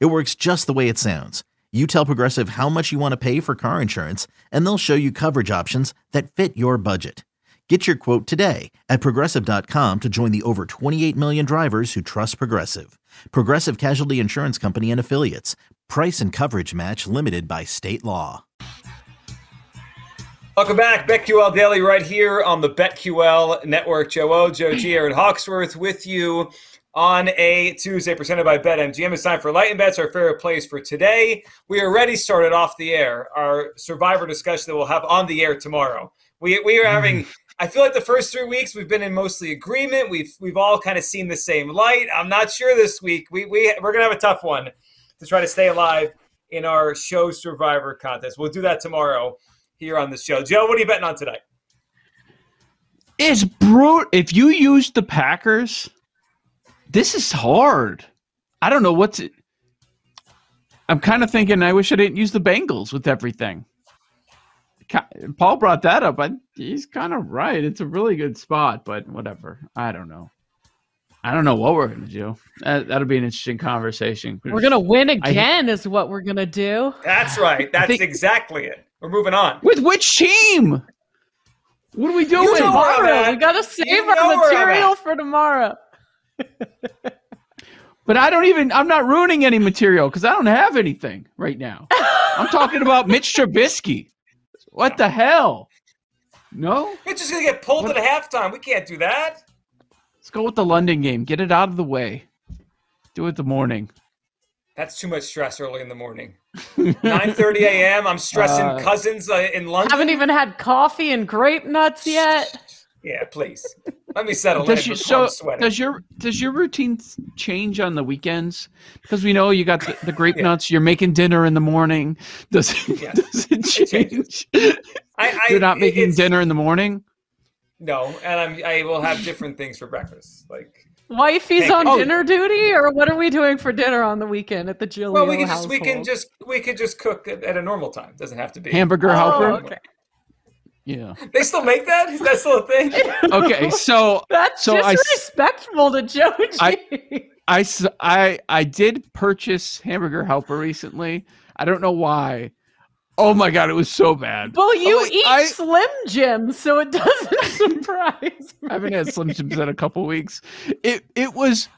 It works just the way it sounds. You tell Progressive how much you want to pay for car insurance, and they'll show you coverage options that fit your budget. Get your quote today at progressive.com to join the over 28 million drivers who trust Progressive. Progressive Casualty Insurance Company and Affiliates. Price and coverage match limited by state law. Welcome back. BetQL Daily right here on the BetQL Network. Joe O, Joe G, Aaron Hawksworth with you on a Tuesday presented by BetMGM. It's time for Light and Bets, our favorite place for today. We already started off the air, our survivor discussion that we'll have on the air tomorrow. We, we are mm. having, I feel like the first three weeks we've been in mostly agreement. We've we've all kind of seen the same light. I'm not sure this week. We, we, we're going to have a tough one to try to stay alive in our show survivor contest. We'll do that tomorrow here on the show. Joe, what are you betting on tonight? It's brutal. If you use the Packers, this is hard. I don't know what's it. I'm kind of thinking I wish I didn't use the Bengals with everything. Paul brought that up. but he's kind of right. It's a really good spot, but whatever. I don't know. I don't know what we're gonna do. That, will be an interesting conversation. We're gonna win again, I, is what we're gonna do. That's right. That's think, exactly it. We're moving on. With which team? What are we doing? You tomorrow. We gotta save you our material for tomorrow. But I don't even. I'm not ruining any material because I don't have anything right now. I'm talking about Mitch Trubisky. What the hell? No, Mitch is gonna get pulled what? at halftime. We can't do that. Let's go with the London game. Get it out of the way. Do it the morning. That's too much stress early in the morning. 9:30 a.m. I'm stressing uh, Cousins uh, in London. Haven't even had coffee and grape nuts yet. Yeah, please. Let me settle does in. so does your does your routine change on the weekends? Because we know you got the, the grape yeah. nuts. You're making dinner in the morning. Does, yes. does it change? It I, I, You're not making dinner in the morning. No, and I'm, I will have different things for breakfast, like Wifey's on oh. dinner duty, or what are we doing for dinner on the weekend at the Giglio Well, we can just we can just we can just cook at, at a normal time. It doesn't have to be hamburger oh, helper. Okay. Yeah. They still make that? Is that still a thing? okay, so that's so disrespectful I, to Joji. I, I, I, I did purchase hamburger helper recently. I don't know why. Oh my god, it was so bad. Well, you like, eat I, Slim Jim, so it doesn't surprise me. I haven't had Slim Jims in a couple weeks. It it was.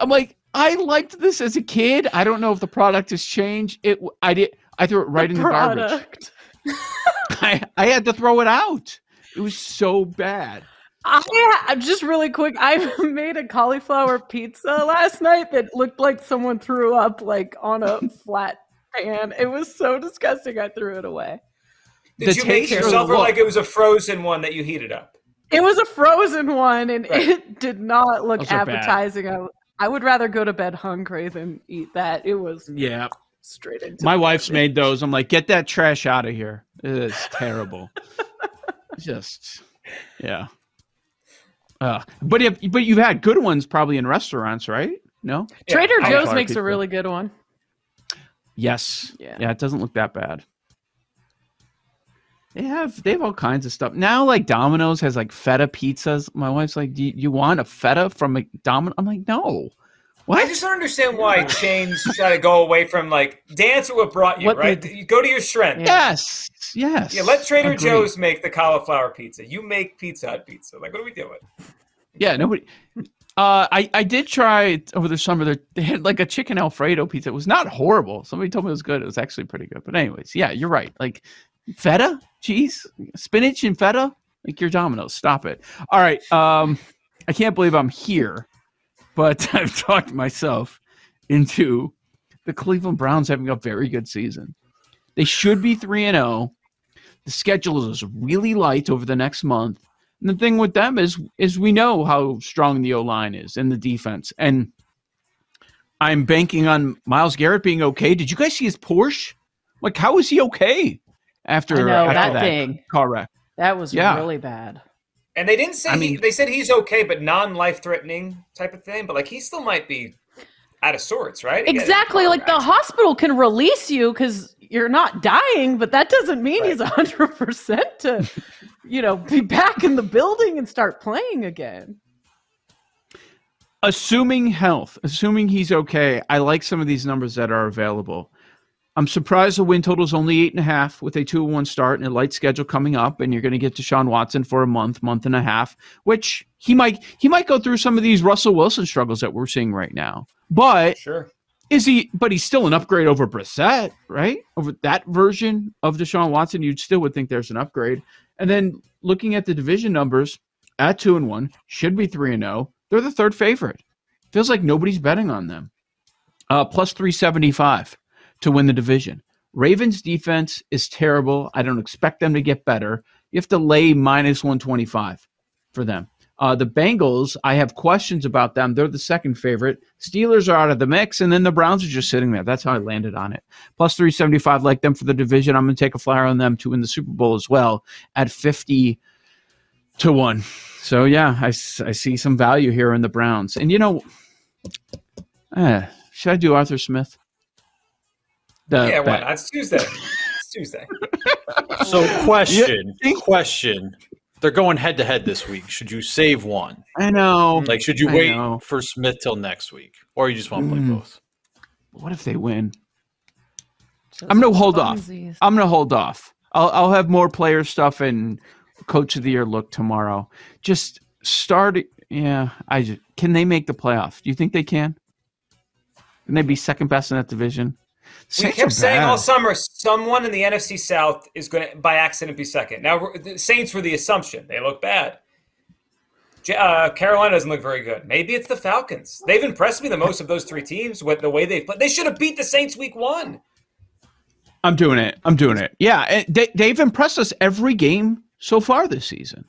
I'm like, I liked this as a kid. I don't know if the product has changed. It I did. I threw it right the in the garbage. I I had to throw it out. It was so bad. I just really quick. I made a cauliflower pizza last night that looked like someone threw up like on a flat pan. It was so disgusting. I threw it away. Did the you make yourself or like it was a frozen one that you heated up? It was a frozen one, and right. it did not look Those appetizing. I, I would rather go to bed hungry than eat that. It was yeah straight into. My wife's body. made those. I'm like, get that trash out of here. It is terrible. Just yeah. Uh, but if, but you've had good ones probably in restaurants, right? No. Trader yeah, Joe's makes a really good one. Yes. Yeah. Yeah. It doesn't look that bad. They have they have all kinds of stuff now. Like Domino's has like feta pizzas. My wife's like, "Do you, you want a feta from McDonald's?" I'm like, "No." What? I just don't understand why chains try to go away from like dance with what brought you, what right? you go to your strength. Yes, yes. Yeah, let Trader Agreed. Joe's make the cauliflower pizza. You make Pizza Hut pizza. Like, what are we doing? Yeah, nobody. Uh, I I did try over the summer. They had like a chicken Alfredo pizza. It was not horrible. Somebody told me it was good. It was actually pretty good. But anyways, yeah, you're right. Like feta, cheese, spinach, and feta. Like your Domino's. Stop it. All right. Um, I can't believe I'm here, but I've talked myself into the Cleveland Browns having a very good season. They should be three and zero. Oh. The schedule is really light over the next month and the thing with them is is we know how strong the O line is and the defense. And I'm banking on Myles Garrett being okay. Did you guys see his Porsche? Like, how is he okay after, know, after that thing. car wreck? That was Yeah. really bad. And they didn't say I he, mean- they said he's okay, but non-life threatening type of thing. But like he still might be out of sorts, right? Again, Exactly. Like the hospital can release you because you're not dying, but that doesn't mean he's 100% to, you know, be back in the building and start playing again. Assuming health, assuming he's okay, I like some of these numbers that are available. I'm surprised the win total is only eight and a half with a two one start and a light schedule coming up, and you're going to get to Deshaun Watson for a month, month and a half, which he might he might go through some of these Russell Wilson struggles that we're seeing right now. But Sure. is he? But he's still an upgrade over Brissett, right? Over that version of Deshaun Watson, you still would think there's an upgrade. And then looking at the division numbers, at two and one, should be three and zero. They're the third favorite. Feels like nobody's betting on them. Uh, plus three seventy five to win the division. Ravens defense is terrible. I don't expect them to get better. You have to lay minus one twenty five for them. Uh, the Bengals, I have questions about them. They're the second favorite. Steelers are out of the mix, and then the Browns are just sitting there. That's how I landed on it. Plus 375, like them for the division. I'm going to take a flyer on them to win the Super Bowl as well at 50 to 1. So, yeah, I, I see some value here in the Browns. And, you know, eh, should I do Arthur Smith? The yeah, why not? It's Tuesday. It's Tuesday. So question, Yeah. question. They're going head to head this week. Should you save one? I know. Like, should you I wait know. for Smith till next week, or you just want to play Mm. both? What if they win? I'm going to hold off. I'm gonna hold off. I'll I'll have more player stuff and coach of the year look tomorrow. Just start. Yeah, I just, can they make the playoff? Do you think they can? Can they be second best in that division? We kept saying all summer someone in the NFC South is going to, by accident, be second. Now, the Saints were the assumption. They look bad. Uh, Carolina doesn't look very good. Maybe it's the Falcons. They've impressed me the most of those three teams with the way they've played. They should have beat the Saints week one. I'm doing it. I'm doing it. Yeah, they they've impressed us every game so far this season.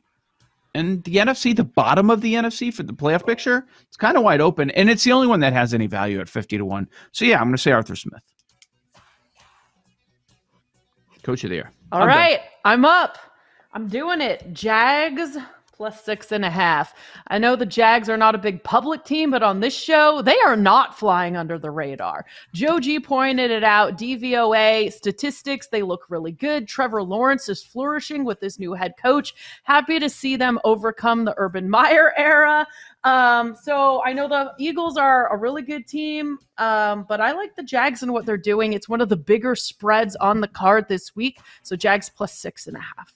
And the NFC, the bottom of the NFC for the playoff picture, it's kind of wide open, and it's the only one that has any value at fifty to one. So yeah, I'm going to say Arthur Smith, coach of the year. All I'm right, I'm up. I'm doing it. Jags plus six and a half. I know the Jags are not a big public team, but on this show, they are not flying under the radar. Joe G pointed it out. DVOA statistics, they look really good. Trevor Lawrence is flourishing with this new head coach. Happy to see them overcome the Urban Meyer era. Um, so I know the Eagles are a really good team, um, but I like the Jags and what they're doing. It's one of the bigger spreads on the card this week. So Jags plus six and a half.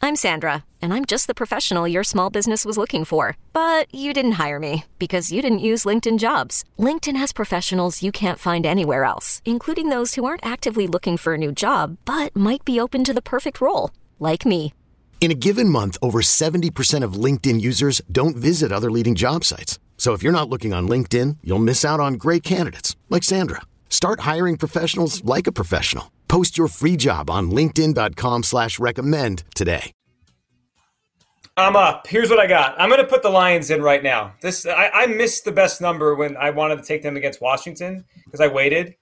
I'm Sandra, and I'm just the professional your small business was looking for. But you didn't hire me because you didn't use LinkedIn jobs. LinkedIn has professionals you can't find anywhere else, including those who aren't actively looking for a new job but might be open to the perfect role, like me. In a given month, over 70% of LinkedIn users don't visit other leading job sites. So if you're not looking on LinkedIn, you'll miss out on great candidates like Sandra. Start hiring professionals like a professional. Post your free job on linkedin.com slash recommend today. I'm up. Here's what I got. I'm to put the Lions in right now. This I, I missed the best number when I wanted to take them against Washington because I waited.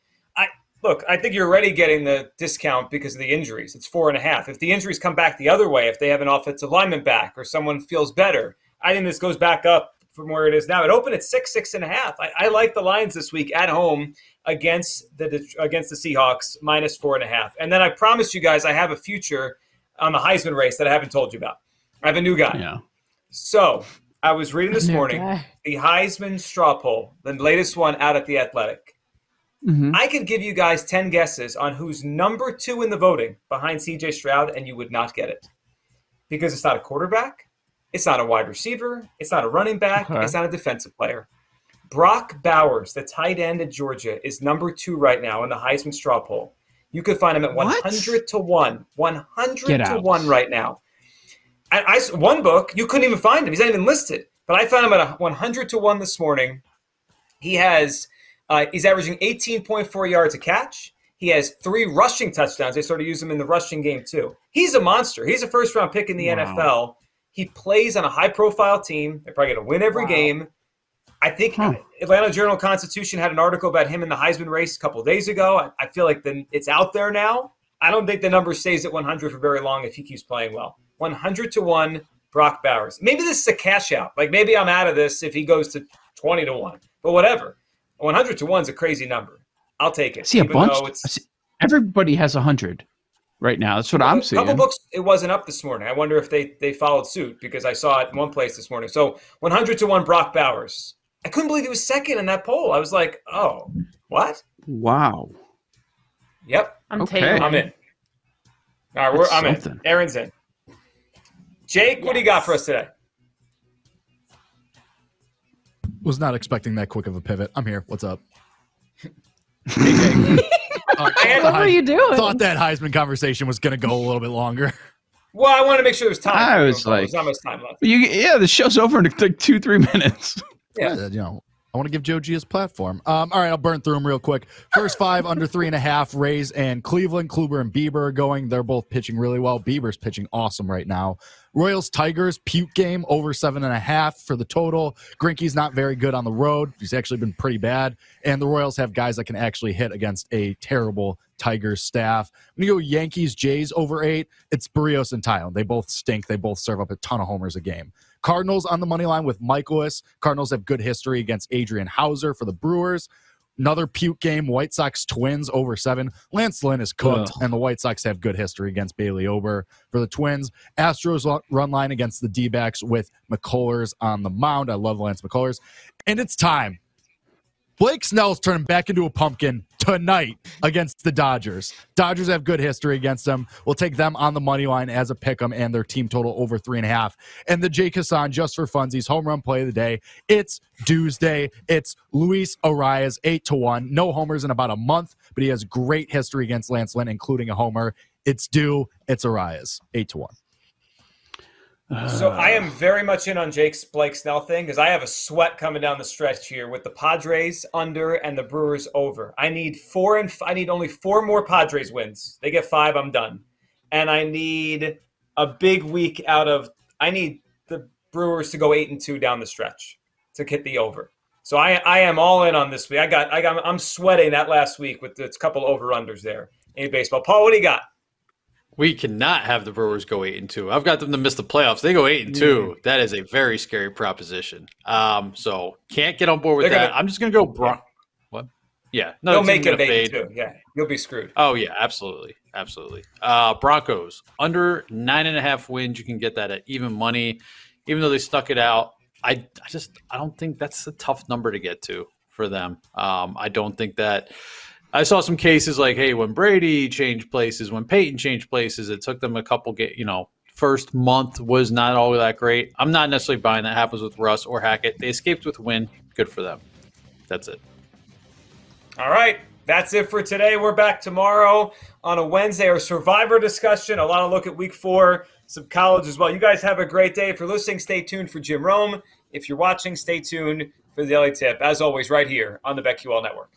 I look. I think you're already getting the discount because of the injuries. It's four and a half. If the injuries come back the other way, if they have an offensive lineman back or someone feels better, I think this goes back up from where it is now. It opened at six, six and a half. I, I like the Lions this week at home against the against the Seahawks minus four and a half. And then I promised you guys I have a future on the Heisman race that I haven't told you about. I have a new guy. Yeah. So I was reading this morning guy. the Heisman straw poll, the latest one out at the Athletic. Mhm. I could give you guys 10 guesses on who's number two in the voting behind CJ Stroud, and you would not get it. Because it's not a quarterback, it's not a wide receiver, it's not a running back, Okay. it's not a defensive player. Brock Bowers, the tight end at Georgia, is number two right now in the Heisman straw poll. You could find him at What? 100 to 1. 100 Get to out. 1 right now. And I, one book, you couldn't even find him. He's not even listed. But I found him at a 100 to 1 this morning. He has, uh, he's averaging 18.4 yards a catch. He has three rushing touchdowns. They sort of use him in the rushing game too. He's a monster. He's a first round pick in the Wow. NFL. He plays on a high profile team. They're probably going to win every Wow. game. I think Huh. Atlanta Journal Constitution had an article about him in the Heisman race a couple of days ago. I, I feel like then it's out there now. I don't think the number stays at 100 for very long if he keeps playing well. 100 to 1, Brock Bowers. Maybe this is a cash out. Like maybe I'm out of this if he goes to 20 to 1, but whatever. 100 to 1 is a crazy number. I'll take I it. see a bunch. though I it's- see- everybody has a hundred right now. That's what I'm a seeing. couple books it wasn't up this morning. I wonder if they they followed suit because I saw it in one place this morning. So 100 to 1 Brock Bowers. I couldn't believe he was second in that poll. I was like, "Oh, what?" Wow. Yep. I'm Okay. taking. I'm in. All right, we're, That's I'm something. in. Aaron's in. Jake, what do you got for us today? Was not expecting that quick of a pivot. I'm here. What's up? Hey, Jake. Uh, What were you doing? Thought that Heisman conversation was going to go a little bit longer. Well, I wanted to make sure there's time. I was like- there's not much time left. You, yeah, the show's over in like two, three minutes. Yeah. Uh, you know, I want to give Joe G his platform. Um, all right, I'll burn through them real quick. First five under three and a half. Rays and Cleveland, Kluber and Bieber are going. They're both pitching really well. Bieber's pitching awesome right now. Royals Tigers puke game over seven and a half for the total. Greinke's not very good on the road. He's actually been pretty bad. And the Royals have guys that can actually hit against a terrible Tigers staff. When you go Yankees Jays over eight, it's Berrios and Taillon. They both stink. They both serve up a ton of homers a game. Cardinals on the money line with Mikolas. Cardinals have good history against Adrian Houser for the Brewers. Another puke game, White Sox Twins over seven. Lance Lynn is cooked, Ugh. and the White Sox have good history against Bailey Ober for the Twins. Astros run line against the D backs with McCullers on the mound. I love Lance McCullers. And it's time. Blake Snell's turning back into a pumpkin tonight against the Dodgers. Dodgers have good history against them. We'll take them on the money line as a pick 'em and their team total over three and a half. And the Jake Hassan just for funsies home run play of the day. It's Tuesday. It's Luis Arraez eight to one. No homers in about a month, but he has great history against Lance Lynn, including a homer. It's due. It's Arraez eight to one. So uh. I am very much in on Jake's Blake Snell thing because I have a sweat coming down the stretch here with the Padres under and the Brewers over. I need four and f- I need only four more Padres wins. They get five, I'm done. And I need a big week out of. I need the Brewers to go eight and two down the stretch to hit the over. So I I am all in on this week. I got I got I'm sweating that last week with the couple over unders there in baseball. Paul, what do you got? We cannot have the Brewers go eight and two. I've got them to miss the playoffs. They go eight and two. That is a very scary proposition. Um, so can't get on board with They're that. gonna- I'm just gonna go Bron. What? Yeah, no, They'll make it eight fade. and two. Yeah, you'll be screwed. Oh yeah, absolutely, absolutely. Uh, Broncos under nine and a half wins. You can get that at even money, even though they stuck it out. I, I just I don't think that's a tough number to get to for them. Um, I don't think that. I saw some cases like, hey, when Brady changed places, when Peyton changed places, it took them a couple get you know. First month was not all that great. I'm not necessarily buying that happens with Russ or Hackett. They escaped with win. Good for them. That's it. All right. That's it for today. We're back tomorrow on a Wednesday, our survivor discussion. A lot of look at week four, some college as well. You guys have a great day. If you're listening, stay tuned for Jim Rome. If you're watching, stay tuned for the Daily Tip. As always, right here on the BetQL Network.